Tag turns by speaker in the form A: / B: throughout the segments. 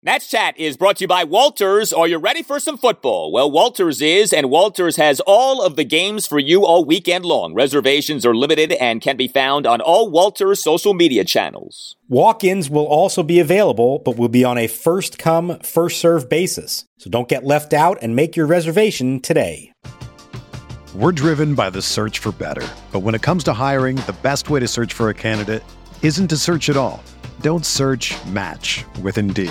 A: Nats Chat is brought to you by Walters. Are you ready for some football? Well, Walters is, and Walters has all of the games for you all weekend long. Reservations are limited and can be found on all Walters social media channels.
B: Walk ins will also be available, but will be on a first come, first serve basis. So don't get left out and make your reservation today.
C: We're driven by the search for better. But when it comes to hiring, the best way to search for a candidate isn't to search at all. Don't search match with Indeed.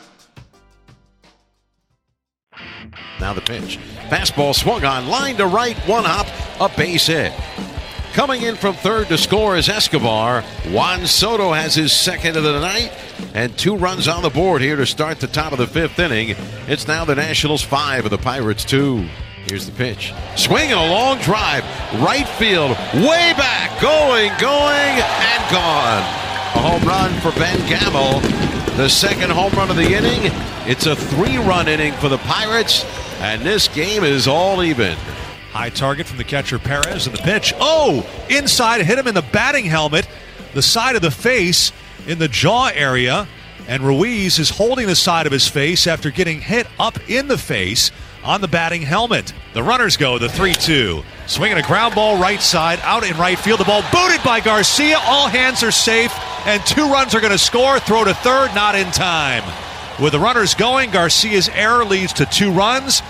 D: Now the pitch. Fastball swung on, line to right, one hop, a base hit. Coming in from third to score is Escobar. Juan Soto has his second of the night, and two runs on the board here to start the top of the fifth inning. It's now the Nationals five and the Pirates two. Here's the pitch. Swing and a long drive. Right field. Way back. Going, going, and gone. A home run for Ben Gamel. The second home run of the inning. It's a three run inning for the Pirates, and this game is all even.
E: High target from the catcher Perez and the pitch. Oh, inside, hit him in the batting helmet, the side of the face, in the jaw area. And Ruiz is holding the side of his face after getting hit up in the face on the batting helmet. The runners go, the 3 2. Swinging a ground ball right side, out in right field. The ball booted by Garcia. All hands are safe, and two runs are going to score. Throw to third, not in time. With the runners going, Garcia's error leads to two runs.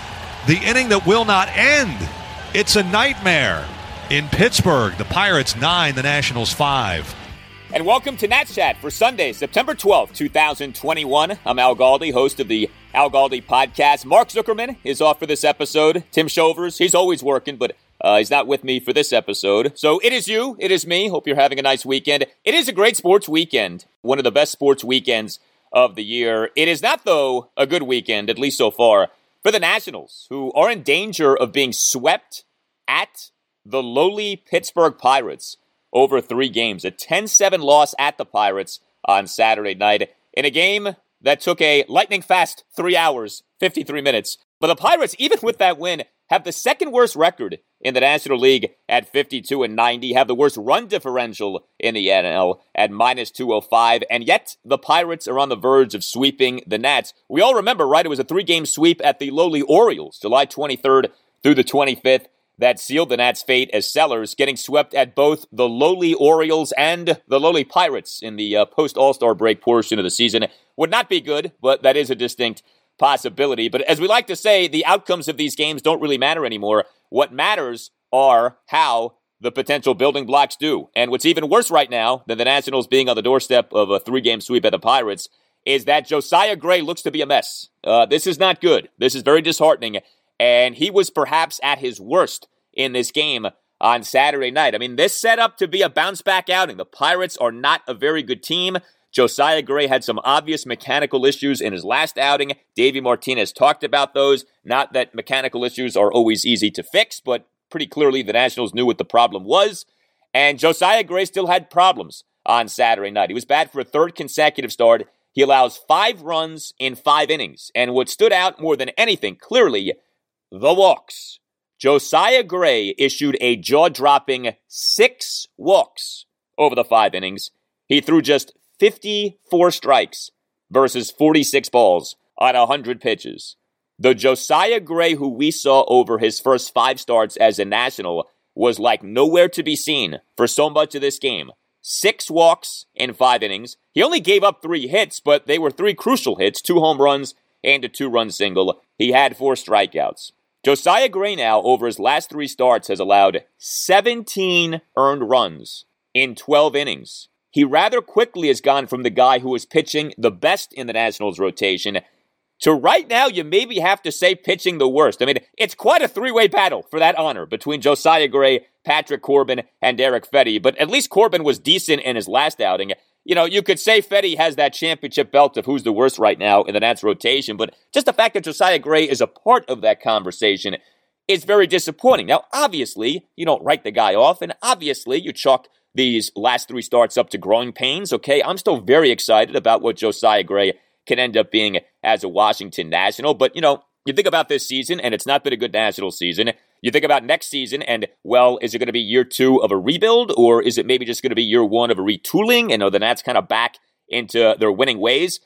E: The inning that will not end. It's a nightmare. In Pittsburgh, the Pirates 9, the Nationals 5.
A: And welcome to Nats Chat for Sunday, September 12th, 2021. I'm Al Galdi, host of the Al Galdi podcast. Mark Zuckerman is off for this episode. Tim Shovers, he's always working, but uh, he's not with me for this episode. So it is you, it is me. Hope you're having a nice weekend. It is a great sports weekend, one of the best sports weekends of the year. It is not, though, a good weekend, at least so far, for the Nationals, who are in danger of being swept at the lowly Pittsburgh Pirates over three games. A 10 7 loss at the Pirates on Saturday night in a game that took a lightning fast three hours, 53 minutes. But the Pirates, even with that win, have the second worst record in the National League at 52 and 90, have the worst run differential in the NL at minus 205, and yet the Pirates are on the verge of sweeping the Nats. We all remember, right? It was a three game sweep at the lowly Orioles, July 23rd through the 25th. That sealed the Nats' fate as sellers, getting swept at both the lowly Orioles and the lowly Pirates in the uh, post All Star break portion of the season. Would not be good, but that is a distinct possibility. But as we like to say, the outcomes of these games don't really matter anymore. What matters are how the potential building blocks do. And what's even worse right now than the Nationals being on the doorstep of a three game sweep at the Pirates is that Josiah Gray looks to be a mess. Uh, this is not good. This is very disheartening. And he was perhaps at his worst in this game on Saturday night. I mean, this set up to be a bounce back outing. The Pirates are not a very good team. Josiah Gray had some obvious mechanical issues in his last outing. Davey Martinez talked about those. Not that mechanical issues are always easy to fix, but pretty clearly the Nationals knew what the problem was. And Josiah Gray still had problems on Saturday night. He was bad for a third consecutive start. He allows five runs in five innings. And what stood out more than anything, clearly, the walks. Josiah Gray issued a jaw dropping six walks over the five innings. He threw just 54 strikes versus 46 balls on 100 pitches. The Josiah Gray who we saw over his first five starts as a National was like nowhere to be seen for so much of this game. Six walks in five innings. He only gave up three hits, but they were three crucial hits two home runs and a two run single. he had four strikeouts. Josiah Gray now, over his last three starts, has allowed 17 earned runs in 12 innings. He rather quickly has gone from the guy who was pitching the best in the Nationals rotation to right now, you maybe have to say pitching the worst. I mean, it's quite a three way battle for that honor between Josiah Gray, Patrick Corbin, and Erick Fedde. But at least Corbin was decent in his last outing. You know, you could say Fedde has that championship belt of who's the worst right now in the Nats rotation, but just the fact that Josiah Gray is a part of that conversation is very disappointing. Now, obviously, you don't write the guy off, and obviously, you chalk these last three starts up to growing pains. Okay, I'm still very excited about what Josiah Gray can end up being as a Washington National. But, you know, you think about this season, and it's not been a good national season. You think about next season, and well, is it going to be year two of a rebuild, or is it maybe just going to be year one of a retooling? And are the Nats kind of back into their winning ways?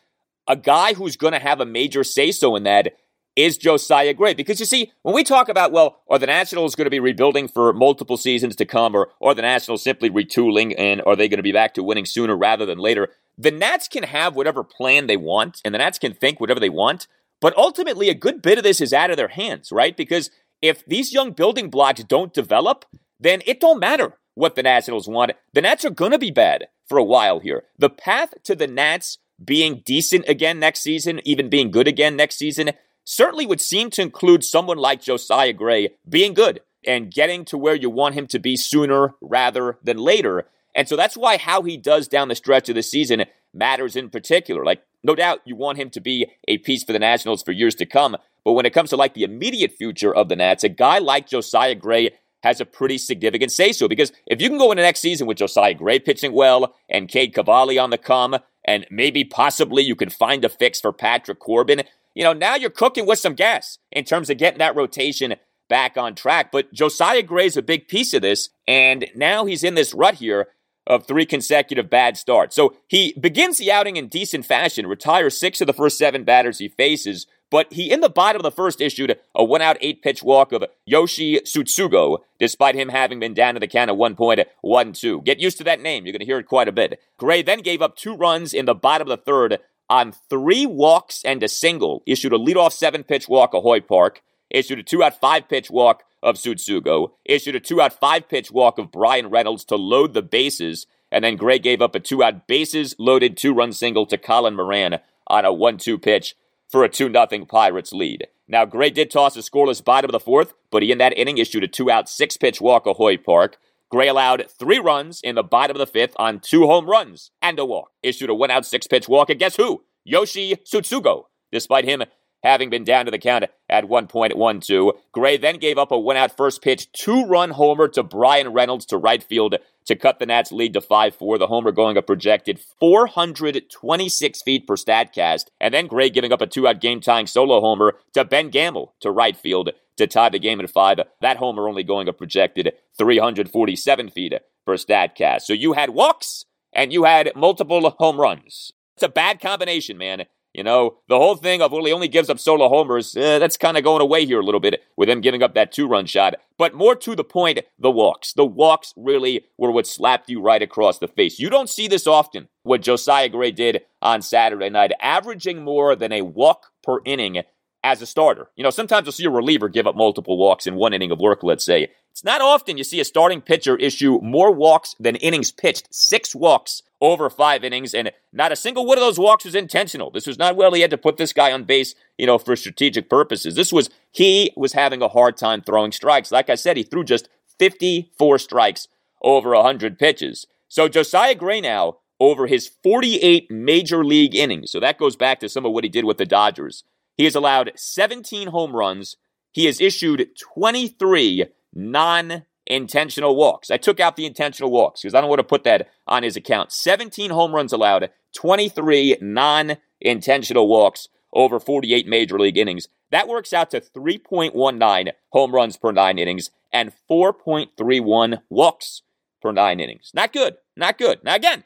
A: A guy who's going to have a major say so in that is Josiah Gray. Because you see, when we talk about, well, are the Nationals going to be rebuilding for multiple seasons to come, or are the Nationals simply retooling, and are they going to be back to winning sooner rather than later? the Nats can have whatever plan they want, and the Nats can think whatever they want, but ultimately a good bit of this is out of their hands, right? Because if these young building blocks don't develop, then it don't matter what the Nationals want. The Nats are going to be bad for a while here. The path to the Nats being decent again next season, even being good again next season, certainly would seem to include someone like Josiah Gray being good and getting to where you want him to be sooner rather than later. And so that's why how he does down the stretch of the season matters in particular. Like, no doubt you want him to be a piece for the Nationals for years to come. But when it comes to like the immediate future of the Nats, a guy like Josiah Gray has a pretty significant say so. Because if you can go into next season with Josiah Gray pitching well and Cade Cavalli on the come, and maybe possibly you can find a fix for Patrick Corbin, you know, now you're cooking with some gas in terms of getting that rotation back on track. But Josiah Gray's a big piece of this, and now he's in this rut here of three consecutive bad starts. So he begins the outing in decent fashion, retires six of the first seven batters he faces, but he in the bottom of the first issued a one out eight pitch walk of Yoshi Tsutsugo, despite him having been down to the count of 1.12. Get used to that name. You're going to hear it quite a bit. Gray then gave up two runs in the bottom of the third on three walks and a single. Issued a leadoff seven pitch walk of Hoy Park. Issued a two out five pitch walk of Tsutsugo, issued a two out five pitch walk of Bryan Reynolds to load the bases, and then Gray gave up a two out bases loaded two run single to Colin Moran on a 1 2 pitch for a 2 0 Pirates lead. Now, Gray did toss a scoreless bottom of the fourth, but he in that inning issued a two out six pitch walk of Hoy Park. Gray allowed three runs in the bottom of the fifth on two home runs and a walk. Issued a one out six pitch walk, and guess who? Yoshi Tsutsugo, despite him having been down to the count at 1.12. Gray then gave up a one out first pitch, two run homer to Bryan Reynolds to right field to cut the Nats lead to 5 4. The homer going a projected 426 feet per StatCast. And then Gray giving up a two out game tying solo homer to Ben Gamel to right field to tie the game at 5. That homer only going a projected 347 feet for StatCast. So you had walks and you had multiple home runs. It's a bad combination, man. You know, the whole thing of, well, he only gives up solo homers, eh, that's kind of going away here a little bit with him giving up that two run shot. But more to the point, the walks. The walks really were what slapped you right across the face. You don't see this often, what Josiah Gray did on Saturday night, averaging more than a walk per inning as a starter. You know, sometimes you'll see a reliever give up multiple walks in one inning of work, let's say. It's not often you see a starting pitcher issue more walks than innings pitched. Six walks over five innings, and not a single one of those walks was intentional. This was not well he had to put this guy on base, you know, for strategic purposes. This was he was having a hard time throwing strikes. Like I said, he threw just 54 strikes over 100 pitches. So Josiah Gray now over his 48 major league innings. So that goes back to some of what he did with the Dodgers. He has allowed 17 home runs. He has issued 23 non intentional walks. I took out the intentional walks because I don't want to put that on his account. 17 home runs allowed, 23 non intentional walks over 48 major league innings. That works out to 3.19 home runs per nine innings and 4.31 walks per nine innings. Not good. Not good. Now, again,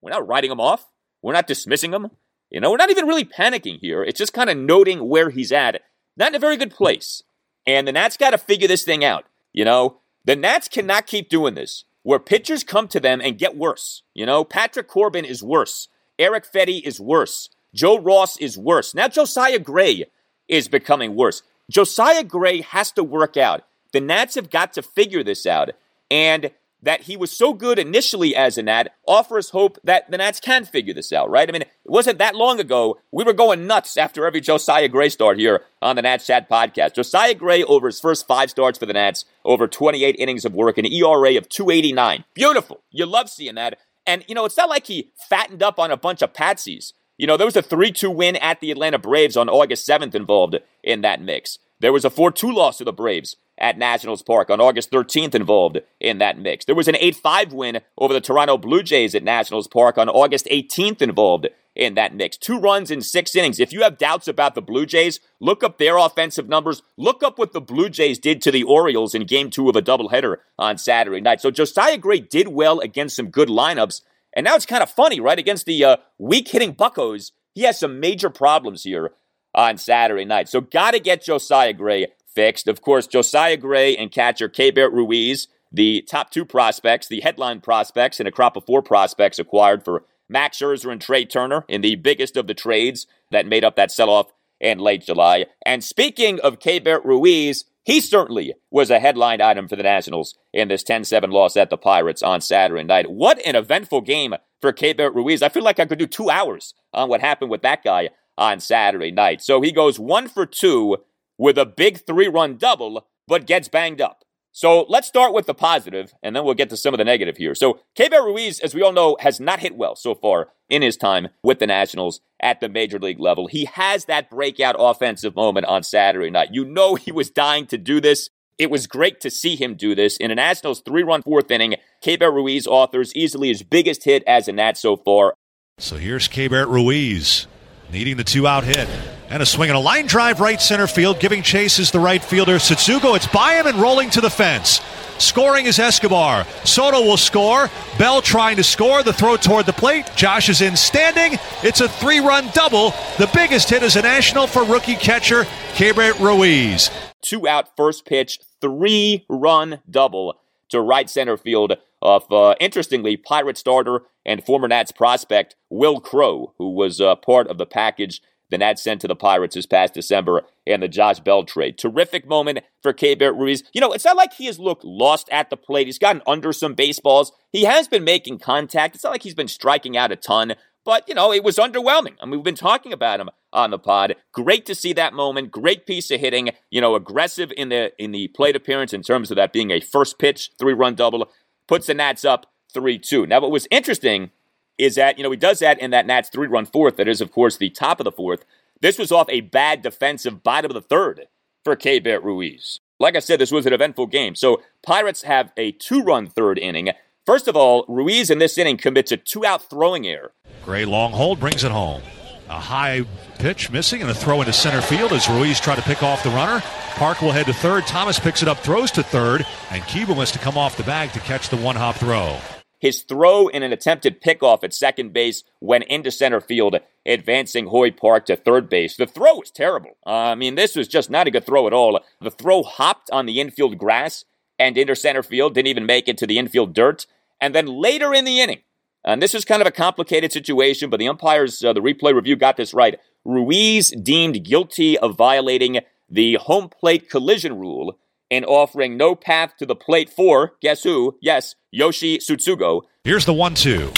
A: we're not writing him off. We're not dismissing him. You know, we're not even really panicking here. It's just kind of noting where he's at. Not in a very good place. And the Nats got to figure this thing out. You know, the Nats cannot keep doing this where pitchers come to them and get worse. You know, Patrick Corbin is worse. Erick Fedde is worse. Joe Ross is worse. Now Josiah Gray is becoming worse. Josiah Gray has to work out. The Nats have got to figure this out. And that he was so good initially as a Nat offers hope that the Nats can figure this out, right? I mean, it wasn't that long ago. We were going nuts after every Josiah Gray start here on the Nats Chat podcast. Josiah Gray, over his first five starts for the Nats, over 28 innings of work, an ERA of 289. Beautiful. You love seeing that. And, you know, it's not like he fattened up on a bunch of patsies. You know, there was a 3 2 win at the Atlanta Braves on August 7th involved in that mix. There was a 4 2 loss to the Braves at Nationals Park on August 13th involved in that mix. There was an 8 5 win over the Toronto Blue Jays at Nationals Park on August 18th involved in that mix. Two runs in six innings. If you have doubts about the Blue Jays, look up their offensive numbers. Look up what the Blue Jays did to the Orioles in game two of a doubleheader on Saturday night. So Josiah Gray did well against some good lineups. And now it's kind of funny, right? Against the uh, weak hitting Buckos, he has some major problems here on Saturday night. So got to get Josiah Gray fixed. Of course, Josiah Gray and catcher Keibert Ruiz, the top two prospects, the headline prospects, and a crop of four prospects acquired for Max Scherzer and Trea Turner in the biggest of the trades that made up that sell off in late July. And speaking of Keibert Ruiz, he certainly was a headline item for the Nationals in this 10 7 loss at the Pirates on Saturday night. What an eventful game for Keibert Ruiz. I feel like I could do two hours on what happened with that guy on Saturday night. So he goes one for two with a big three run double, but gets banged up. So let's start with the positive, and then we'll get to some of the negative here. So Keibert Ruiz, as we all know, has not hit well so far in his time with the Nationals at the major league level. He has that breakout offensive moment on Saturday night. You know he was dying to do this. It was great to see him do this. In a Nationals three run fourth inning, Keibert Ruiz authors easily his biggest hit as a Nat so far.
E: So here's Keibert Ruiz needing the two out hit. And a swing and a line drive right center field, giving chase is the right fielder. Tsutsugo, it's by him and rolling to the fence. Scoring is Escobar. Soto will score. Bell trying to score. The throw toward the plate. Josh is in standing. It's a three run double. The biggest hit is a national for rookie catcher Keibert Ruiz.
A: Two out first pitch, three run double to right center field of, uh, interestingly, Pirate starter and former Nats prospect Wil Crowe, who was uh, part of the package the Nats sent to the Pirates this past December and the Josh Bell trade. Terrific moment for Keibert Ruiz. You know, it's not like he has looked lost at the plate. He's gotten under some baseballs. He has been making contact. It's not like he's been striking out a ton, but, you know, it was underwhelming. I mean, we've been talking about him on the pod. Great to see that moment. Great piece of hitting. You know, aggressive in the in the plate appearance in terms of that being a first pitch three run double. Puts the Nats up three two. Now, what was interesting is that you know he does that in that Nats three run fourth. That is, of course, the top of the fourth. This was off a bad defensive bottom of the third for Keibert Ruiz. Like I said, this was an eventful game. So Pirates have a two run third inning. First of all, Ruiz in this inning commits a two out throwing error.
E: Gray long hold brings it home. A high pitch missing and a throw into center field as Ruiz tried to pick off the runner. Park will head to third. Thomas picks it up, throws to third, and Kieboom wants to come off the bag to catch the one hop throw.
A: His throw in an attempted pickoff at second base went into center field, advancing Hoy Park to third base. The throw was terrible. Uh, I mean, this was just not a good throw at all. The throw hopped on the infield grass and into center field, didn't even make it to the infield dirt. And then later in the inning, and this was kind of a complicated situation, but the umpires, uh, the replay review got this right. Ruiz deemed guilty of violating the home plate collision rule and offering no path to the plate for, guess who? Yes, Yoshi Tsutsugo.
E: Here's the one two.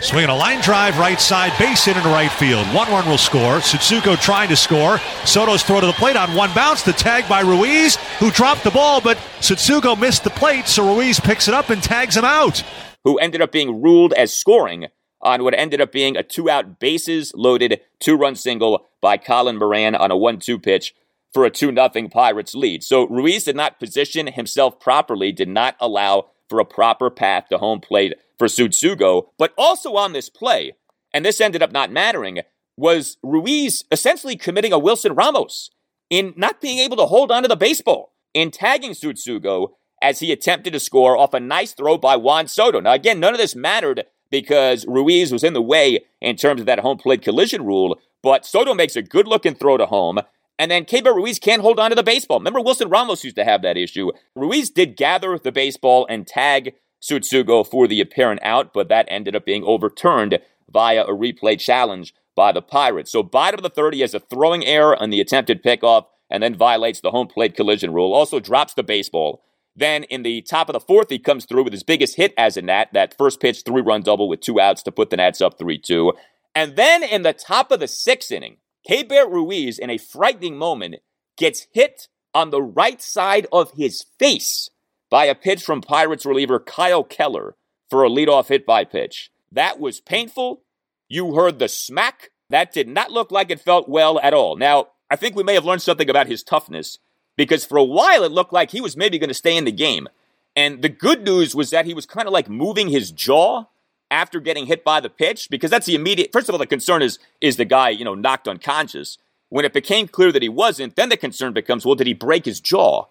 E: Swinging a line drive right side, base hit into right field. One run will score. Tsutsugo trying to score. Soto's throw to the plate on one bounce. The tag by Ruiz, who dropped the ball, but Tsutsugo missed the plate, so Ruiz picks it up and tags him out
A: who ended up being ruled as scoring on what ended up being a two out bases loaded two run single by Colin Moran on a 1 2 pitch for a 2 0 Pirates lead. So Ruiz did not position himself properly, did not allow for a proper path to home plate for Tsutsugo, but also on this play, and this ended up not mattering, was Ruiz essentially committing a Wilson Ramos in not being able to hold onto the baseball, in tagging Tsutsugo as he attempted to score off a nice throw by Juan Soto. Now, again, none of this mattered because Ruiz was in the way in terms of that home plate collision rule, but Soto makes a good looking throw to home. And then Keibert Ruiz can't hold on to the baseball. Remember, Wilson Ramos used to have that issue. Ruiz did gather the baseball and tag Tsutsugo for the apparent out, but that ended up being overturned via a replay challenge by the Pirates. So bottom of the third, he has a throwing error on the attempted pickoff and then violates the home plate collision rule. Also drops the baseball. Then in the top of the fourth, he comes through with his biggest hit as a Nat, that first pitch three run double with two outs to put the Nats up 3 2. And then in the top of the sixth inning, Keibert Ruiz, in a frightening moment, gets hit on the right side of his face by a pitch from Pirates reliever Kyle Keller for a leadoff hit by pitch. That was painful. You heard the smack. That did not look like it felt well at all. Now, I think we may have learned something about his toughness because for a while it looked like he was maybe going to stay in the game. And the good news was that he was kind of like moving his jaw after getting hit by the pitch because that's the immediate first of all the concern is is the guy, you know, knocked unconscious. When it became clear that he wasn't, then the concern becomes, well, did he break his jaw?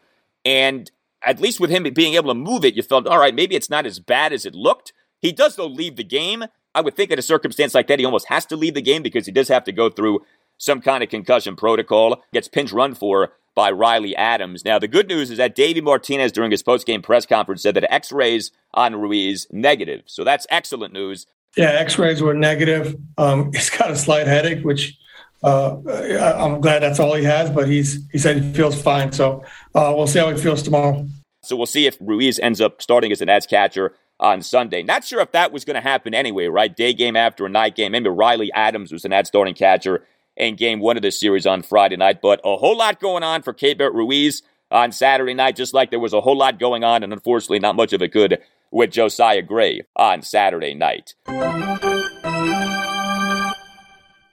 A: And at least with him being able to move it, you felt, all right, maybe it's not as bad as it looked. He does, though, leave the game. I would think in a circumstance like that, he almost has to leave the game because he does have to go through some kind of concussion protocol. Gets pinch run for by Riley Adams. Now, the good news is that Davey Martinez, during his post-game press conference, said that X-rays on Ruiz negative. So that's excellent news.
F: Yeah, X-rays were negative. Um, he's got a slight headache, which uh, I'm glad that's all he has. But he's he said he feels fine. So uh, we'll see how he feels tomorrow.
A: So we'll see if Ruiz ends up starting as an Nats catcher on Sunday. Not sure if that was going to happen anyway, right? Day game after a night game. Maybe Riley Adams was an Nats starting catcher in game one of this series on Friday night. But a whole lot going on for Keibert Ruiz on Saturday night, just like there was a whole lot going on, and unfortunately, not much of it good with Josiah Gray on Saturday night.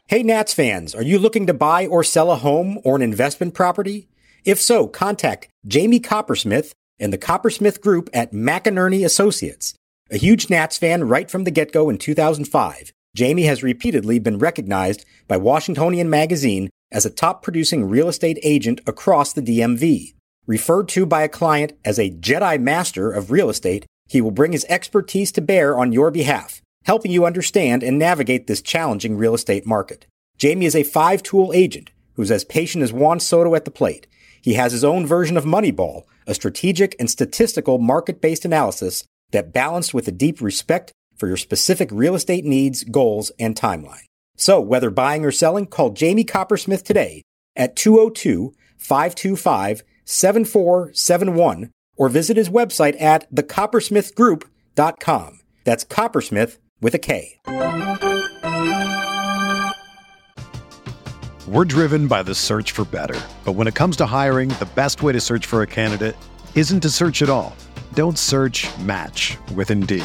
B: Hey, Nats fans, are you looking to buy or sell a home or an investment property? If so, contact Jamie Coppersmith and the Coppersmith Group at McEnearney Associates. A huge Nats fan right from the get go in 2005, Jamie has repeatedly been recognized by Washingtonian Magazine as a top producing real estate agent across the DMV. Referred to by a client as a Jedi Master of real estate, he will bring his expertise to bear on your behalf, helping you understand and navigate this challenging real estate market. Jamie is a five tool agent who's as patient as Juan Soto at the plate. He has his own version of Moneyball, a strategic and statistical market based analysis that balanced with a deep respect for your specific real estate needs, goals, and timeline. So, whether buying or selling, call Jamie Coppersmith today at 202 525 7471 or visit his website at thecoppersmithgroup.com. That's Coppersmith with a K.
C: We're driven by the search for better. But when it comes to hiring, the best way to search for a candidate isn't to search at all. Don't search match with Indeed.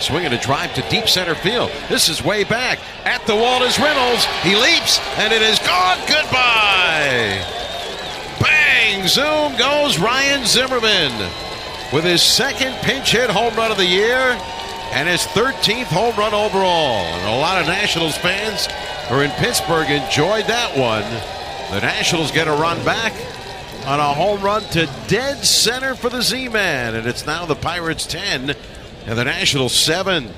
D: Swinging a drive to deep center field. This is way back. At the wall is Reynolds. He leaps, and it is gone. Goodbye. Bang! Zoom goes Ryan Zimmerman with his second pinch hit home run of the year and his 13th home run overall. And a lot of Nationals fans who are in Pittsburgh enjoyed that one. The Nationals get a run back on a home run to dead center for the Z Man, and it's now the Pirates 10 and the Nationals 7.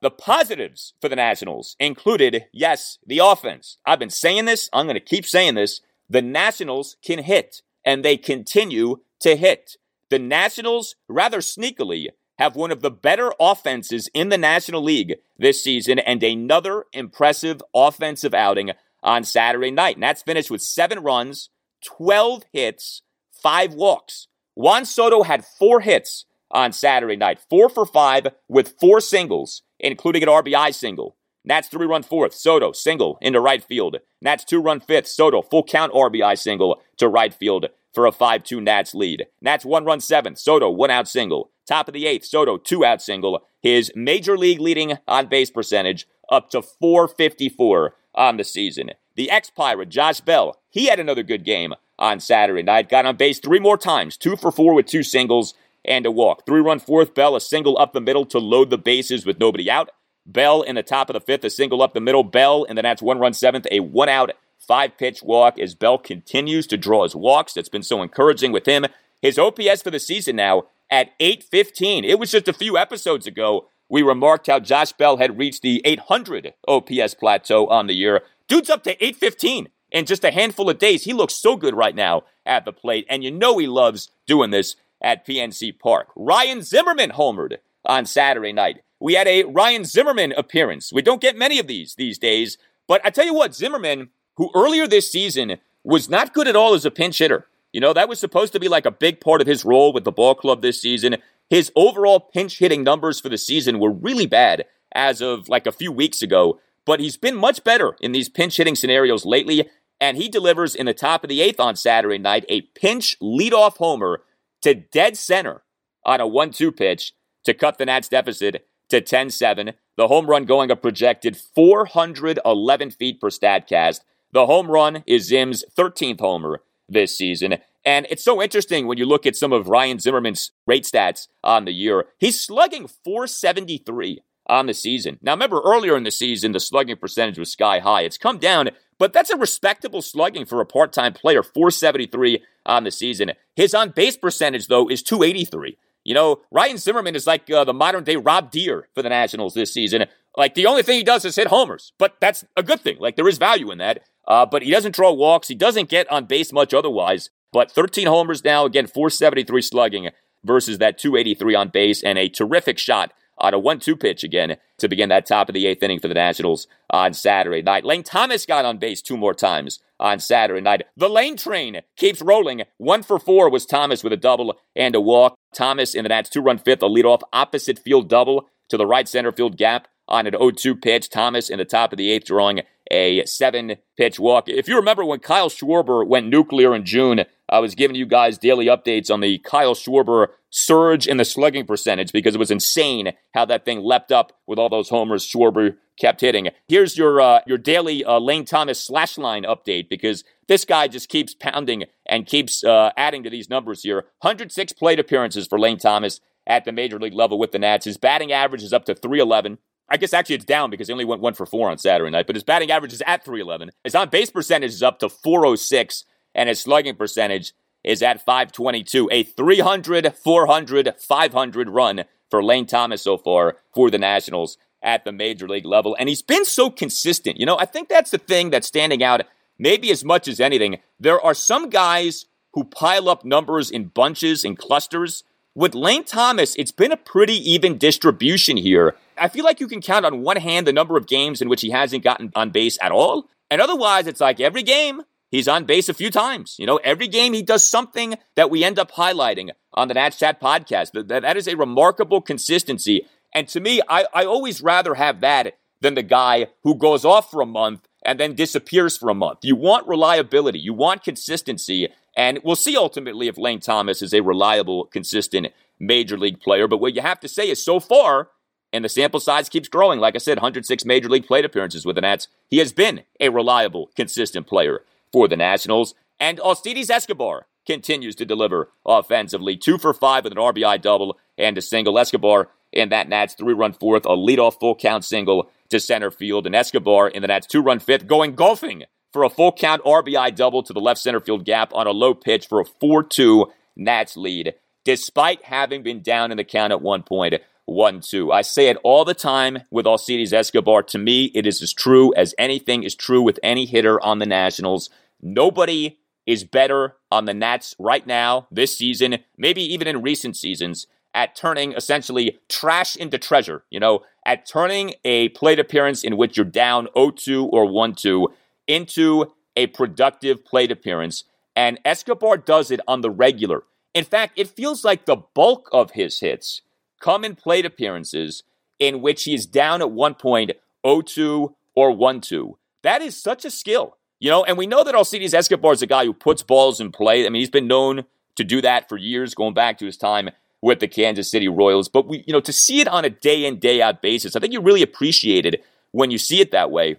A: The positives for the Nationals included, yes, the offense. I've been saying this, I'm going to keep saying this. The Nationals can hit, and they continue to hit. The Nationals, rather sneakily, have one of the better offenses in the National League this season and another impressive offensive outing on Saturday night. And that's finished with seven runs, 12 hits, five walks. Juan Soto had four hits on Saturday night, four for five with four singles, including an RBI single. Nats three run fourth, Soto single into right field. Nats two run fifth, Soto full count RBI single to right field for a 5 2 Nats lead. Nats one run seventh, Soto one out single. Top of the eighth, Soto two out single. His major league leading on base percentage up to 454 on the season. The ex Pirate, Josh Bell, he had another good game on Saturday night. Got on base three more times, two for four with two singles and a walk. Three run fourth, Bell, a single up the middle to load the bases with nobody out. Bell in the top of the fifth, a single up the middle. Bell in the Nats one run seventh, a one out, five pitch walk as Bell continues to draw his walks. That's been so encouraging with him. His OPS for the season now at 815. It was just a few episodes ago we remarked how Josh Bell had reached the 800 OPS plateau on the year. Dude's up to 815 in just a handful of days. He looks so good right now at the plate, and you know he loves doing this at PNC Park. Ryan Zimmerman homered on Saturday night. We had a Ryan Zimmerman appearance. We don't get many of these these days, but I tell you what, Zimmerman, who earlier this season was not good at all as a pinch hitter, you know, that was supposed to be like a big part of his role with the ball club this season. His overall pinch hitting numbers for the season were really bad as of like a few weeks ago, but he's been much better in these pinch hitting scenarios lately, and he delivers in the top of the eighth on Saturday night a pinch leadoff homer to dead center on a 1 2 pitch to cut the Nats deficit to 10 7. The home run going a projected 411 feet per StatCast. The home run is Zim's 13th homer this season. And it's so interesting when you look at some of Ryan Zimmerman's rate stats on the year. He's slugging 473 on the season. Now, remember earlier in the season, the slugging percentage was sky high. It's come down, but that's a respectable slugging for a part time player, 473 on the season. His on base percentage, though, is 283. You know, Ryan Zimmerman is like uh, the modern day Rob Deer for the Nationals this season. Like, the only thing he does is hit homers, but that's a good thing. Like, there is value in that. Uh, but he doesn't draw walks. He doesn't get on base much otherwise. But 13 homers now, again, 473 slugging versus that 283 on base, and a terrific shot on a 1 2 pitch again to begin that top of the eighth inning for the Nationals on Saturday night. Lane Thomas got on base two more times on Saturday night. The lane train keeps rolling. One for four was Thomas with a double and a walk. Thomas in the Nats two run fifth, a leadoff opposite field double to the right center field gap on an 0 2 pitch. Thomas in the top of the eighth drawing a seven pitch walk. If you remember when Kyle Schwarber went nuclear in June, I was giving you guys daily updates on the Kyle Schwarber surge in the slugging percentage because it was insane how that thing leapt up with all those homers Schwarber kept hitting. Here's your uh, your daily uh, Lane Thomas slash line update because this guy just keeps pounding and keeps uh, adding to these numbers here. 106 plate appearances for Lane Thomas at the major league level with the Nats. His batting average is up to 311. I guess actually it's down because he only went one for four on Saturday night, but his batting average is at 311. His on base percentage is up to 406, and his slugging percentage is at 522. A 300, 400, 500 run for Lane Thomas so far for the Nationals at the major league level. And he's been so consistent. You know, I think that's the thing that's standing out maybe as much as anything. There are some guys who pile up numbers in bunches and clusters. With Lane Thomas, it's been a pretty even distribution here. I feel like you can count on one hand the number of games in which he hasn't gotten on base at all. And otherwise, it's like every game, he's on base a few times. You know, every game he does something that we end up highlighting on the Nats Chat podcast. That, that is a remarkable consistency. And to me, I, I always rather have that than the guy who goes off for a month and then disappears for a month. You want reliability, you want consistency. And we'll see ultimately if Lane Thomas is a reliable, consistent major league player. But what you have to say is so far, and the sample size keeps growing. Like I said, 106 major league plate appearances with the Nats. He has been a reliable, consistent player for the Nationals. And Alcides Escobar continues to deliver offensively. Two for five with an RBI double and a single. Escobar in that Nats three run fourth, a leadoff full count single to center field. And Escobar in the Nats two run fifth, going golfing for a full count RBI double to the left center field gap on a low pitch for a 4 2 Nats lead, despite having been down in the count at one point. 1 2. I say it all the time with Alcides Escobar. To me, it is as true as anything is true with any hitter on the Nationals. Nobody is better on the Nats right now, this season, maybe even in recent seasons, at turning essentially trash into treasure. You know, at turning a plate appearance in which you're down 0-2 or 1-2 into a productive plate appearance. And Escobar does it on the regular. In fact, it feels like the bulk of his hits come in plate appearances in which he is down at one point 0-2 or 1-2. That is such a skill. You know, and we know that Alcides Escobar is a guy who puts balls in play. I mean, he's been known to do that for years, going back to his time with the Kansas City Royals. But we, you know, to see it on a day in, day out basis, I think you really appreciate it when you see it that way.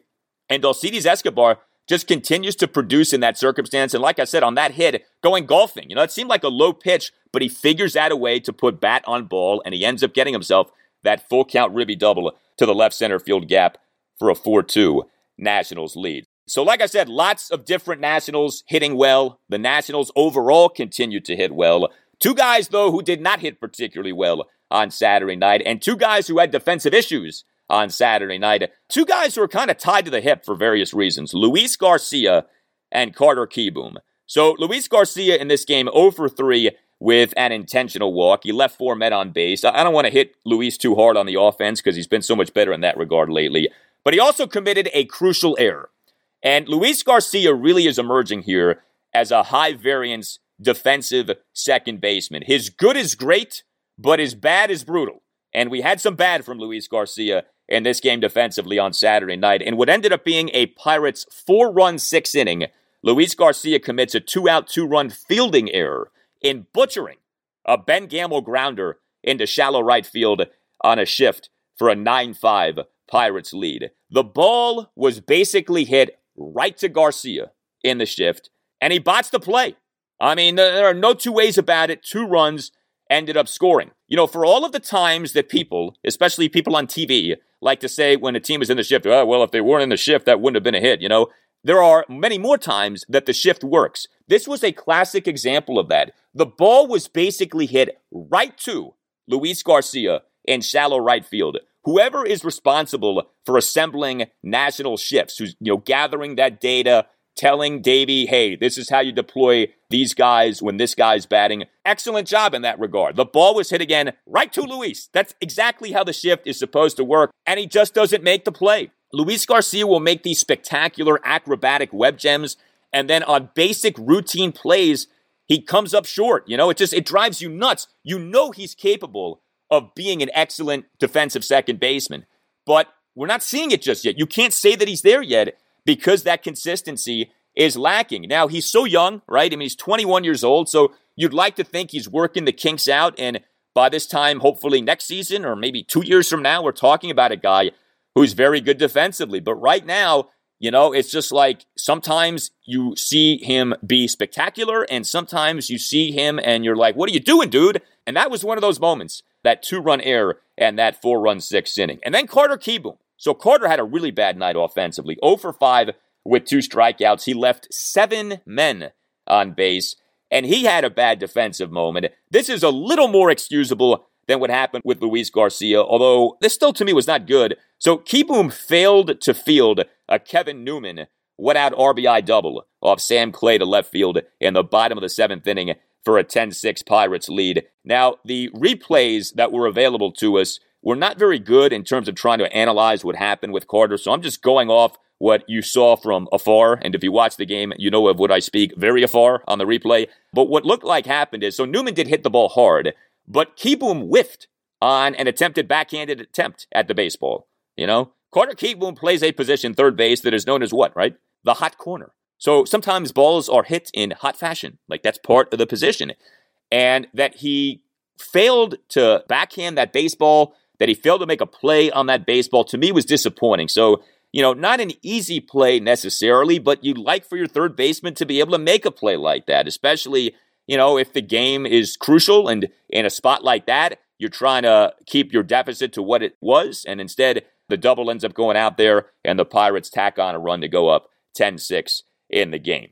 A: And Alcides Escobar just continues to produce in that circumstance. And like I said, on that hit, going golfing, you know, it seemed like a low pitch, but he figures out a way to put bat on ball, and he ends up getting himself that full count ribby double to the left center field gap for a 4 2 Nationals lead. So, like I said, lots of different Nationals hitting well. The Nationals overall continued to hit well. Two guys, though, who did not hit particularly well on Saturday night, and two guys who had defensive issues on Saturday night. Two guys who are kind of tied to the hip for various reasons Luis Garcia and Carter Kieboom. So, Luis Garcia in this game 0 for 3 with an intentional walk. He left four men on base. I don't want to hit Luis too hard on the offense because he's been so much better in that regard lately. But he also committed a crucial error. And Luis Garcia really is emerging here as a high variance defensive second baseman. His good is great, but his bad is brutal. And we had some bad from Luis Garcia in this game defensively on Saturday night. And what ended up being a Pirates four run six inning, Luis Garcia commits a two out, two run fielding error in butchering a Ben Gamel grounder into shallow right field on a shift for a 9 5 Pirates lead. The ball was basically hit right to Garcia in the shift, and he bots the play. I mean, there are no two ways about it. Two runs ended up scoring. You know, for all of the times that people, especially people on TV, like to say when a team is in the shift, oh, well, if they weren't in the shift, that wouldn't have been a hit. You know, there are many more times that the shift works. This was a classic example of that. The ball was basically hit right to Luis Garcia in shallow right field. Whoever is responsible for assembling national shifts, who's you know gathering that data, telling Davey, hey, this is how you deploy these guys when this guy's batting. Excellent job in that regard. The ball was hit again right to Luis. That's exactly how the shift is supposed to work, and he just doesn't make the play. Luis Garcia will make these spectacular acrobatic web gems, and then on basic routine plays, he comes up short. You know, it just it drives you nuts. You know he's capable of being an excellent defensive second baseman, but we're not seeing it just yet. You can't say that he's there yet because that consistency is lacking. Now, he's so young, right? I mean, he's 21 years old, so you'd like to think he's working the kinks out. And by this time, hopefully next season or maybe two years from now, we're talking about a guy who's very good defensively. But right now, you know, it's just like sometimes you see him be spectacular, and sometimes you see him and you're like, what are you doing, dude? And that was one of those moments that two run error and that four run sixth inning. And then Carter Kieboom. So Carter had a really bad night offensively 0 for 5 with two strikeouts. He left seven men on base, and he had a bad defensive moment. This is a little more excusable than what happened with Luis Garcia, although this still to me was not good. So Kieboom failed to field a Kevin Newman went out RBI double off Sam Clay to left field in the bottom of the seventh inning for a 10 6 Pirates lead. Now, the replays that were available to us were not very good in terms of trying to analyze what happened with Carter. So I'm just going off what you saw from afar. And if you watch the game, you know of what I speak very afar on the replay. But what looked like happened is so Newman did hit the ball hard, but Kieboom whiffed on an attempted backhanded attempt at the baseball. You know, Carter Kieboom plays a position third base that is known as what, right? The hot corner. So sometimes balls are hit in hot fashion, like that's part of the position. And that he failed to backhand that baseball, that he failed to make a play on that baseball, to me was disappointing. So, you know, not an easy play necessarily, but you'd like for your third baseman to be able to make a play like that, especially, you know, if the game is crucial and in a spot like that, you're trying to keep your deficit to what it was. And instead, the double ends up going out there, and the Pirates tack on a run to go up 10 6 in the game.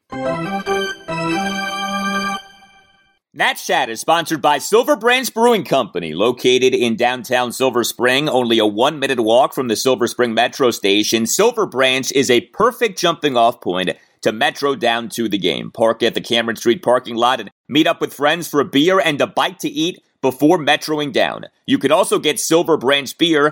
A: Nats Chat is sponsored by Silver Branch Brewing Company, located in downtown Silver Spring, only a one minute walk from the Silver Spring Metro station. Silver Branch is a perfect jumping off point to Metro down to the game. Park at the Cameron Street parking lot and meet up with friends for a beer and a bite to eat before metroing down. You can also get Silver Branch beer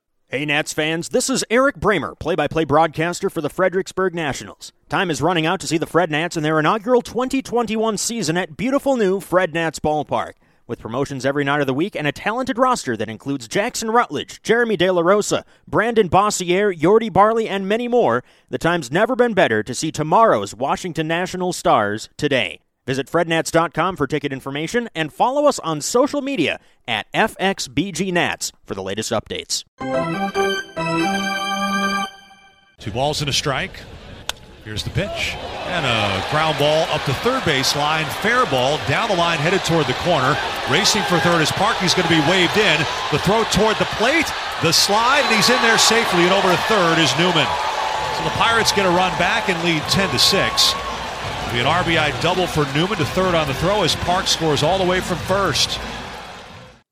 G: Hey, Nats fans, this is Eric Bramer, play by play broadcaster for the Fredericksburg Nationals. Time is running out to see the Fred Nats in their inaugural 2021 season at beautiful new Fred Nats Ballpark. With promotions every night of the week and a talented roster that includes Jackson Rutledge, Jeremy De La Rosa, Brandon Boissiere, Yordy Barley, and many more, the time's never been better to see tomorrow's Washington National stars today. Visit frednats.com for ticket information and follow us on social media at FXBGNats for the latest updates.
E: Two balls and a strike. Here's the pitch. And a ground ball up to third base line. Fair ball down the line, headed toward the corner. Racing for third is Parkey's going to be waved in. The throw toward the plate. The slide, and he's in there safely. And over to third is Newman. So the Pirates get a run back and lead 10 to 6. Be an RBI double for Newman to third on the throw as Park scores all the way from first.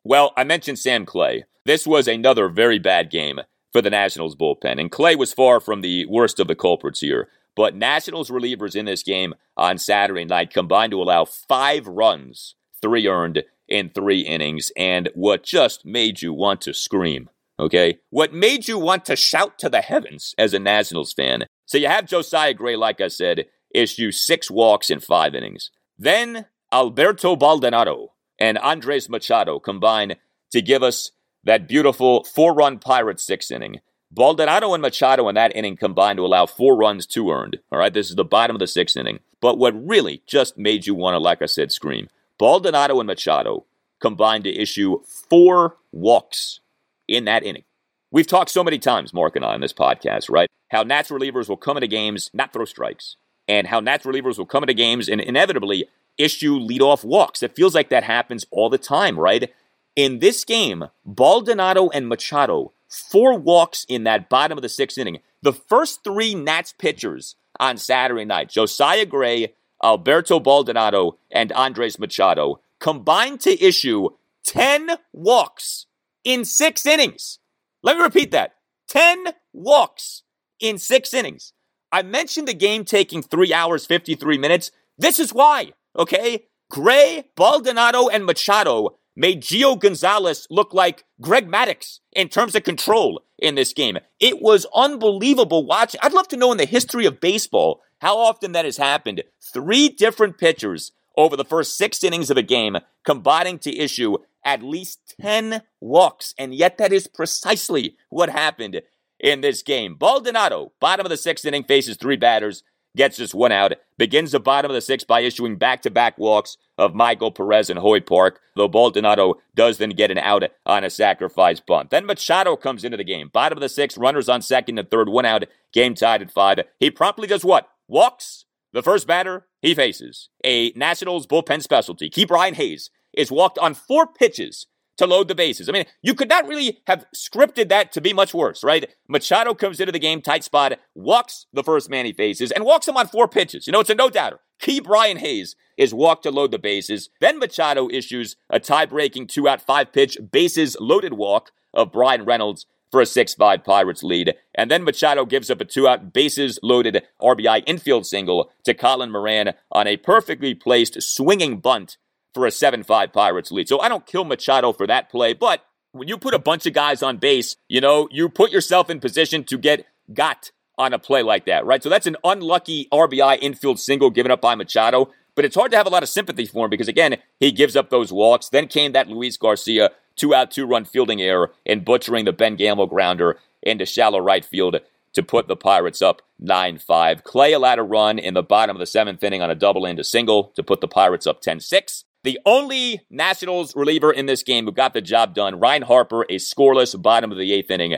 A: Well, I mentioned Sam Clay. This was another very bad game for the Nationals bullpen, and Clay was far from the worst of the culprits here. But Nationals relievers in this game on Saturday night combined to allow five runs, three earned in three innings, and what just made you want to scream, okay? What made you want to shout to the heavens as a Nationals fan? So you have Josiah Gray, like I said, issue six walks in five innings. Then Alberto Baldonado and Andres Machado combine to give us that beautiful four run Pirates six inning. Baldonado and Machado in that inning combined to allow four runs, two earned. All right, this is the bottom of the sixth inning. But what really just made you want to, like I said, scream Baldonado and Machado combined to issue four walks in that inning. We've talked so many times, Mark and I, on this podcast, right? How Nats relievers will come into games, not throw strikes, and how Nats relievers will come into games and inevitably issue leadoff walks. It feels like that happens all the time, right? In this game, Baldonado and Machado, four walks in that bottom of the sixth inning. The first three Nats pitchers on Saturday night, Josiah Gray, Alberto Baldonado, and Andres Machado, combined to issue 10 walks in six innings. Let me repeat that 10 walks in six innings. I mentioned the game taking three hours, 53 minutes. This is why, okay? Gray, Baldonado, and Machado made Gio Gonzalez look like Greg Maddux in terms of control in this game. It was unbelievable watching. I'd love to know in the history of baseball how often that has happened. Three different pitchers over the first six innings of a game combining to issue at least 10 walks. And yet that is precisely what happened in this game. Baldonado, bottom of the sixth inning, faces three batters gets just one out, begins the bottom of the sixth by issuing back to back walks of Michael Perez and Hoy Park, though Baldonado does then get an out on a sacrifice bunt. Then Machado comes into the game. Bottom of the sixth, runners on second and third, one out, game tied at five. He promptly does what? Walks. The first batter he faces, a Nationals bullpen specialty. Ke'Bryan Hayes is walked on four pitches to load the bases. I mean, you could not really have scripted that to be much worse, right? Machado comes into the game, tight spot, walks the first man he faces, and walks him on four pitches. You know, it's a no doubter. Ke'Bryan Hayes is walked to load the bases. Then Machado issues a tie breaking two out five pitch bases loaded walk of Bryan Reynolds for a 6 5 Pirates lead. And then Machado gives up a two out bases loaded RBI infield single to Colin Moran on a perfectly placed swinging bunt for a 7 5 Pirates lead. So I don't kill Machado for that play, but when you put a bunch of guys on base, you know, you put yourself in position to get got on a play like that, right? So that's an unlucky RBI infield single given up by Machado. But it's hard to have a lot of sympathy for him because, again, he gives up those walks. Then came that Luis Garcia two out, two run fielding error and butchering the Ben Gamel grounder into shallow right field to put the Pirates up 9 5. Clay allowed a run in the bottom of the seventh inning on a double into single to put the Pirates up 10 6. The only Nationals reliever in this game who got the job done, Ryne Harper, a scoreless bottom of the eighth inning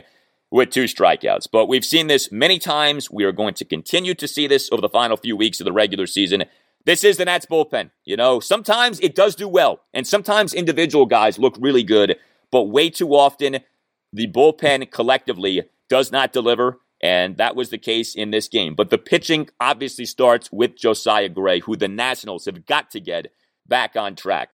A: with two strikeouts. But we've seen this many times. We are going to continue to see this over the final few weeks of the regular season. This is the Nats bullpen. You know, sometimes it does do well, and sometimes individual guys look really good, but way too often the bullpen collectively does not deliver, and that was the case in this game. But the pitching obviously starts with Josiah Gray, who the Nationals have got to get back on track.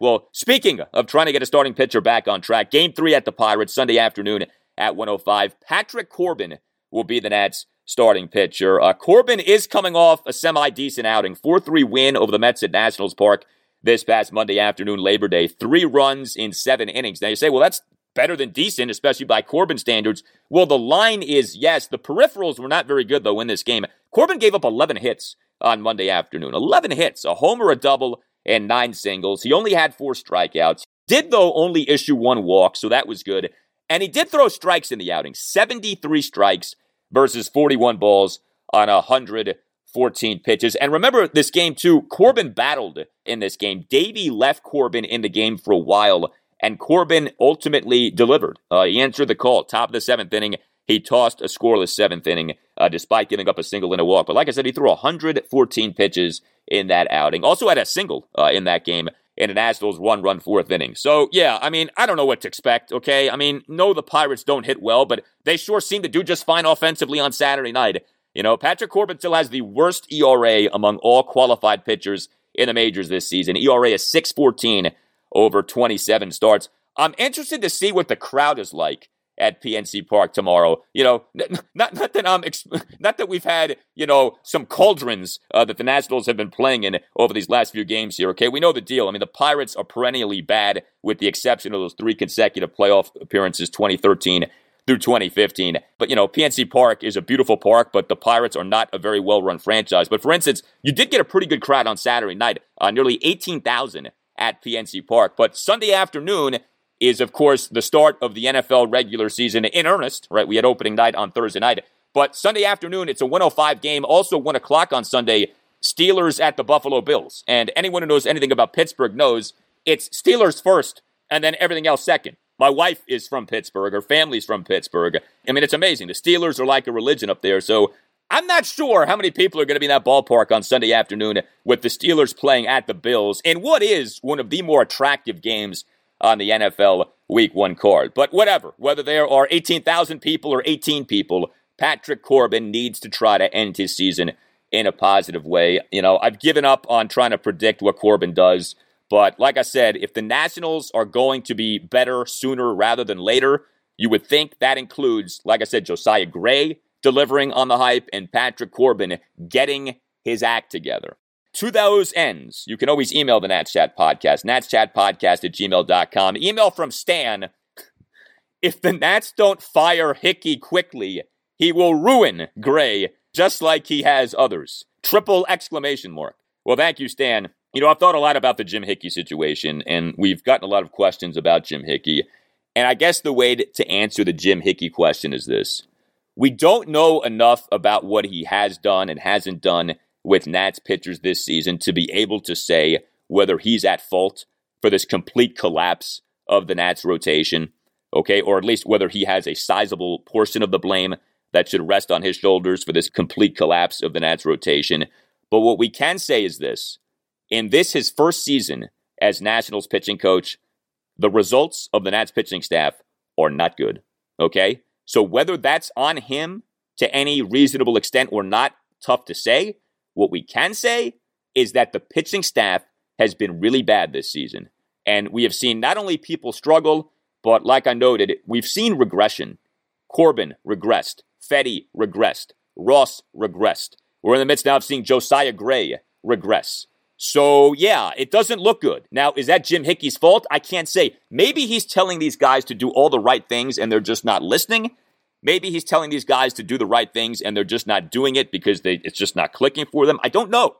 A: Well, speaking of trying to get a starting pitcher back on track, game three at the Pirates Sunday afternoon at 105. Patrick Corbin will be the Nats starting pitcher. Uh, Corbin is coming off a semi decent outing 4 3 win over the Mets at Nationals Park this past Monday afternoon, Labor Day. Three runs in seven innings. Now you say, well, that's better than decent, especially by Corbin standards. Well, the line is yes. The peripherals were not very good, though, in this game. Corbin gave up 11 hits on Monday afternoon. 11 hits, a homer, a double, and nine singles. He only had four strikeouts. Did, though, only issue one walk, so that was good. And he did throw strikes in the outing 73 strikes versus 41 balls on 114 pitches. And remember this game, too. Corbin battled in this game. Davey left Corbin in the game for a while, and Corbin ultimately delivered. Uh, he answered the call, top of the seventh inning. He tossed a scoreless seventh inning uh, despite giving up a single in a walk. But like I said, he threw 114 pitches in that outing. Also had a single uh, in that game in an Nationals one run fourth inning. So, yeah, I mean, I don't know what to expect, okay? I mean, no, the Pirates don't hit well, but they sure seem to do just fine offensively on Saturday night. You know, Patrick Corbin still has the worst ERA among all qualified pitchers in the majors this season. ERA is 614 over 27 starts. I'm interested to see what the crowd is like at PNC Park tomorrow. You know, not not that I'm not that we've had you know some cauldrons uh, that the Nationals have been playing in over these last few games here. Okay, we know the deal. I mean, the Pirates are perennially bad, with the exception of those three consecutive playoff appearances, 2013 through 2015. But you know, PNC Park is a beautiful park, but the Pirates are not a very well run franchise. But for instance, you did get a pretty good crowd on Saturday night, uh, nearly 18,000 at PNC Park. But Sunday afternoon is, of course, the start of the NFL regular season in earnest, right? We had opening night on Thursday night. But Sunday afternoon, it's a 105 game. Also, 1 o'clock on Sunday, Steelers at the Buffalo Bills. And anyone who knows anything about Pittsburgh knows it's Steelers first and then everything else second. My wife is from Pittsburgh. Her family's from Pittsburgh. I mean, it's amazing. The Steelers are like a religion up there. So I'm not sure how many people are going to be in that ballpark on Sunday afternoon with the Steelers playing at the Bills in what is one of the more attractive games on the NFL Week 1 card. But whatever, whether there are 18,000 people or 18 people, Patrick Corbin needs to try to end his season in a positive way. You know, I've given up on trying to predict what Corbin does. But like I said, if the Nationals are going to be better sooner rather than later, you would think that includes, like I said, Josiah Gray delivering on the hype and Patrick Corbin getting his act together. To those ends, you can always email the Nats Chat Podcast, natschatpodcast at gmail.com. Email from Stan. If the Nats don't fire Hickey quickly, he will ruin Gray just like he has others. Triple exclamation mark. Well, thank you, Stan. You know, I've thought a lot about the Jim Hickey situation, and we've gotten a lot of questions about Jim Hickey. And I guess the way to answer the Jim Hickey question is this We don't know enough about what he has done and hasn't done with Nats pitchers this season to be able to say whether he's at fault for this complete collapse of the Nats rotation, okay, or at least whether he has a sizable portion of the blame that should rest on his shoulders for this complete collapse of the Nats rotation. But what we can say is this in this, his first season as Nationals pitching coach, the results of the Nats pitching staff are not good. Okay? So whether that's on him to any reasonable extent or not, tough to say. What we can say is that the pitching staff has been really bad this season. And we have seen not only people struggle, but like I noted, we've seen regression. Corbin regressed. Fedde regressed. Ross regressed. We're in the midst now of seeing Josiah Gray regress. So, yeah, it doesn't look good. Now, is that Jim Hickey's fault? I can't say. Maybe he's telling these guys to do all the right things and they're just not listening. Maybe he's telling these guys to do the right things and they're just not doing it because they, it's just not clicking for them. I don't know.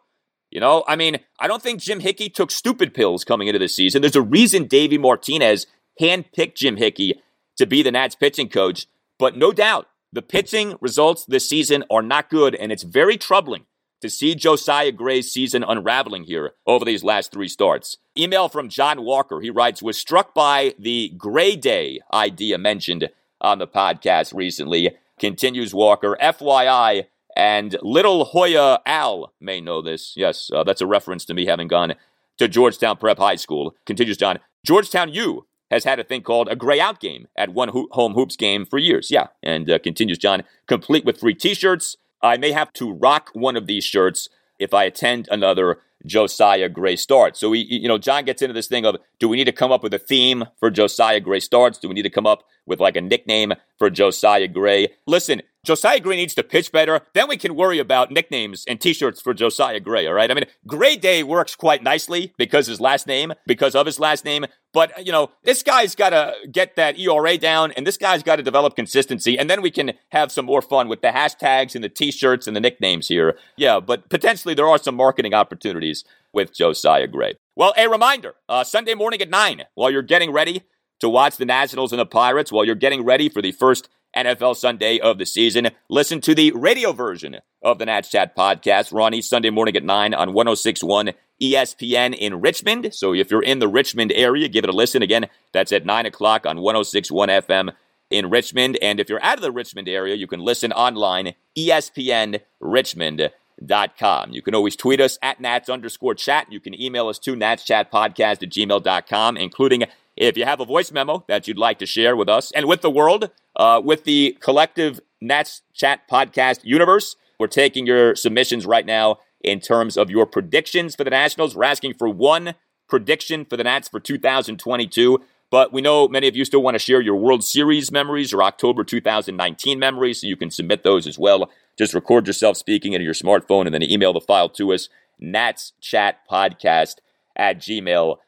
A: You know, I mean, I don't think Jim Hickey took stupid pills coming into the season. There's a reason Davey Martinez handpicked Jim Hickey to be the Nats pitching coach. But no doubt, the pitching results this season are not good, and it's very troubling to see Josiah Gray's season unraveling here over these last three starts. Email from John Walker. He writes, was struck by the Gray Day idea mentioned on the podcast recently. Continues Walker, FYI, and Little Hoya Al may know this. Yes, uh, that's a reference to me having gone to Georgetown Prep High School. Continues John, Georgetown U has had a thing called a gray out game at one ho- home hoops game for years. Yeah, and uh, continues John, complete with free t shirts, I may have to rock one of these shirts if I attend another Josiah Gray starts. So, we, you know, John gets into this thing of do we need to come up with a theme for Josiah Gray starts? Do we need to come up with like a nickname for Josiah Gray? Listen, Josiah Gray needs to pitch better. Then we can worry about nicknames and t-shirts for Josiah Gray, all right? I mean, Gray Day works quite nicely because his last name, because of his last name. But, you know, this guy's got to get that ERA down and this guy's got to develop consistency. And then we can have some more fun with the hashtags and the t-shirts and the nicknames here. Yeah, but potentially there are some marketing opportunities with Josiah Gray. Well, a reminder, uh, Sunday morning at 9, while you're getting ready to watch the Nationals and the Pirates, while you're getting ready for the first NFL Sunday of the season. Listen to the radio version of the Nats Chat podcast, Ronnie, Sunday morning at 9 on 1061 ESPN in Richmond. So if you're in the Richmond area, give it a listen. Again, that's at 9 o'clock on 1061 FM in Richmond. And if you're out of the Richmond area, you can listen online, ESPNRichmond.com. You can always tweet us at Nats underscore chat. You can email us to natschatpodcast at gmail.com, including if you have a voice memo that you'd like to share with us and with the world, uh, with the collective Nats Chat podcast universe, we're taking your submissions right now in terms of your predictions for the Nationals. We're asking for one prediction for the Nats for 2022. But we know many of you still want to share your World Series memories or October 2019 memories, so you can submit those as well. Just record yourself speaking into your smartphone and then email the file to us, natschatpodcast at gmail.com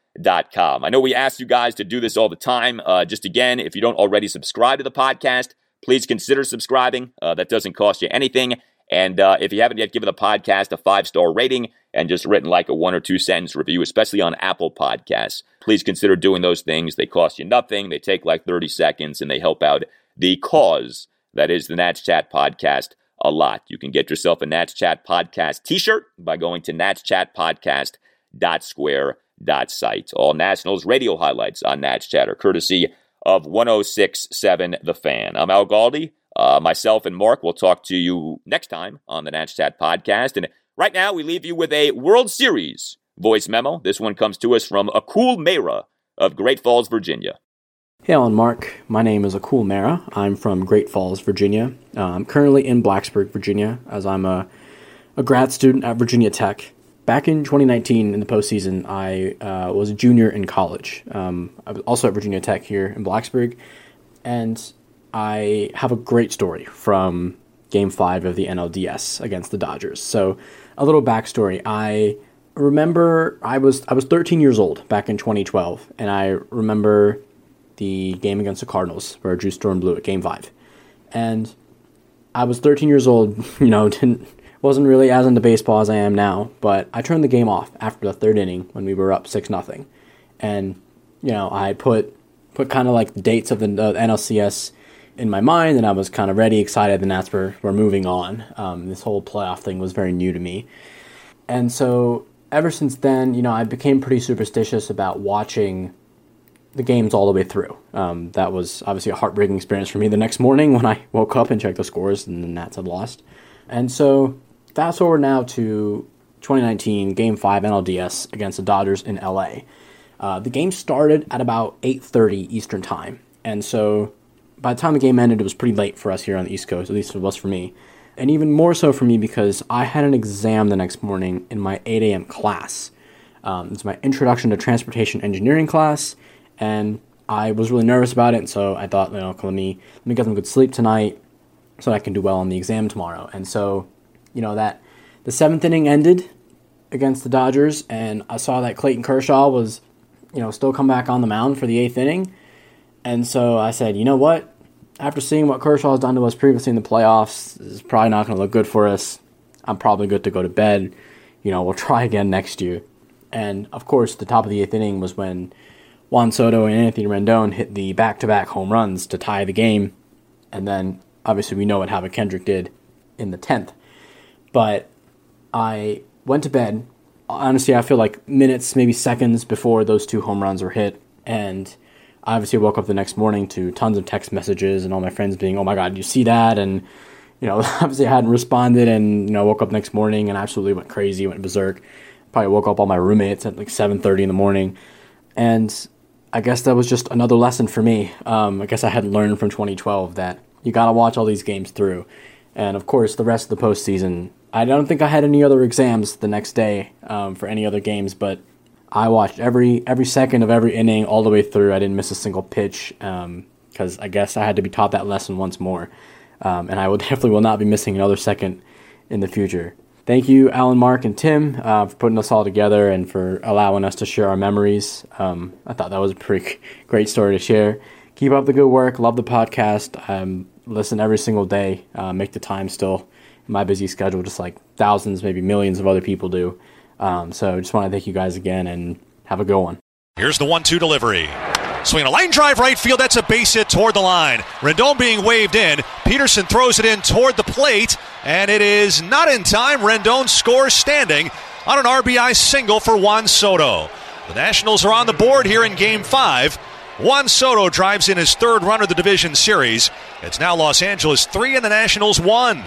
A: com. I know we ask you guys to do this all the time. Uh, just again, if you don't already subscribe to the podcast, please consider subscribing. Uh, that doesn't cost you anything. And uh, if you haven't yet given the podcast a five star rating and just written like a one or two sentence review, especially on Apple Podcasts, please consider doing those things. They cost you nothing, they take like 30 seconds, and they help out the cause that is the Nats Chat podcast a lot. You can get yourself a Nats Chat podcast t shirt by going to natschatpodcast.square dot site. All Nationals radio highlights on Nats Chatter, courtesy of 1067 The Fan. I'm Al Galdi. Uh, myself and Mark will talk to you next time on the Nats Chat podcast. And right now, we leave you with a World Series voice memo. This one comes to us from Akul Mehra of Great Falls, Virginia.
H: Hey, Alan Mark. My name is Akul Mehra. I'm from Great Falls, Virginia. Uh, I'm currently in Blacksburg, Virginia, as I'm a, a grad student at Virginia Tech back in 2019 in the postseason, I uh, was a junior in college. Um, I was also at Virginia Tech here in Blacksburg, and I have a great story from Game Five of the NLDS against the Dodgers. So, a little backstory: I remember I was I was 13 years old back in 2012, and I remember the game against the Cardinals where Drew Storen blew it, Game Five, and I was 13 years old. You know, didn't wasn't really as into baseball as I am now, but I turned the game off after the third inning when we were up six nothing, and you know I put put kind of like the dates of the uh, NLCS in my mind, and I was kind of ready, excited. The Nats were were moving on. Um, this whole playoff thing was very new to me, and so ever since then, you know, I became pretty superstitious about watching the games all the way through. Um, that was obviously a heartbreaking experience for me the next morning when I woke up and checked the scores and the Nats had lost. And so Fast forward now to 2019, Game 5 NLDS against the Dodgers in LA. Uh, the game started at about 8:30 Eastern time, and so by the time the game ended, it was pretty late for us here on the East Coast. At least it was for me, and even more so for me because I had an exam the next morning in my 8 a.m. class. Um, it's my introduction to transportation engineering class, and I was really nervous about it. And so I thought, you know, let me let me get some good sleep tonight, so I can do well on the exam tomorrow. And so, you know, that the seventh inning ended against the Dodgers, and I saw that Clayton Kershaw was, you know, still come back on the mound for the eighth inning. And so I said, you know what? After seeing what Kershaw has done to us previously in the playoffs, it's probably not going to look good for us. I'm probably good to go to bed. You know, we'll try again next year. And of course, the top of the eighth inning was when Juan Soto and Anthony Rendon hit the back to back home runs to tie the game. And then obviously we know what Howie Kendrick did in the 10th. But I went to bed. Honestly, I feel like minutes, maybe seconds before those two home runs were hit. And I obviously woke up the next morning to tons of text messages and all my friends being, oh my God, you see that? And, you know, obviously I hadn't responded and, you know, woke up next morning and absolutely went crazy, went berserk. Probably woke up all my roommates at like 7.30 in the morning. And I guess that was just another lesson for me. Um, I guess I had learned from 2012 that you got to watch all these games through. And of course, the rest of the postseason, I don't think I had any other exams the next day um, for any other games, but I watched every every second of every inning all the way through. I didn't miss a single pitch because um, I guess I had to be taught that lesson once more, um, and I will definitely will not be missing another second in the future. Thank you, Alan, Mark, and Tim, uh, for putting us all together and for allowing us to share our memories. Um, I thought that was a pretty great story to share. Keep up the good work. Love the podcast. Um, listen every single day. Uh, make the time still my busy schedule, just like thousands, maybe millions of other people do. Um, so just want to thank you guys again and have a good one.
E: Here's the one-two delivery. Swing a line drive right field. That's a base hit toward the line. Rendon being waved in. Pederson throws it in toward the plate, and it is not in time. Rendon scores standing on an RBI single for Juan Soto. The Nationals are on the board here in Game 5. Juan Soto drives in his third run of the division series. It's now Los Angeles 3 and the Nationals 1.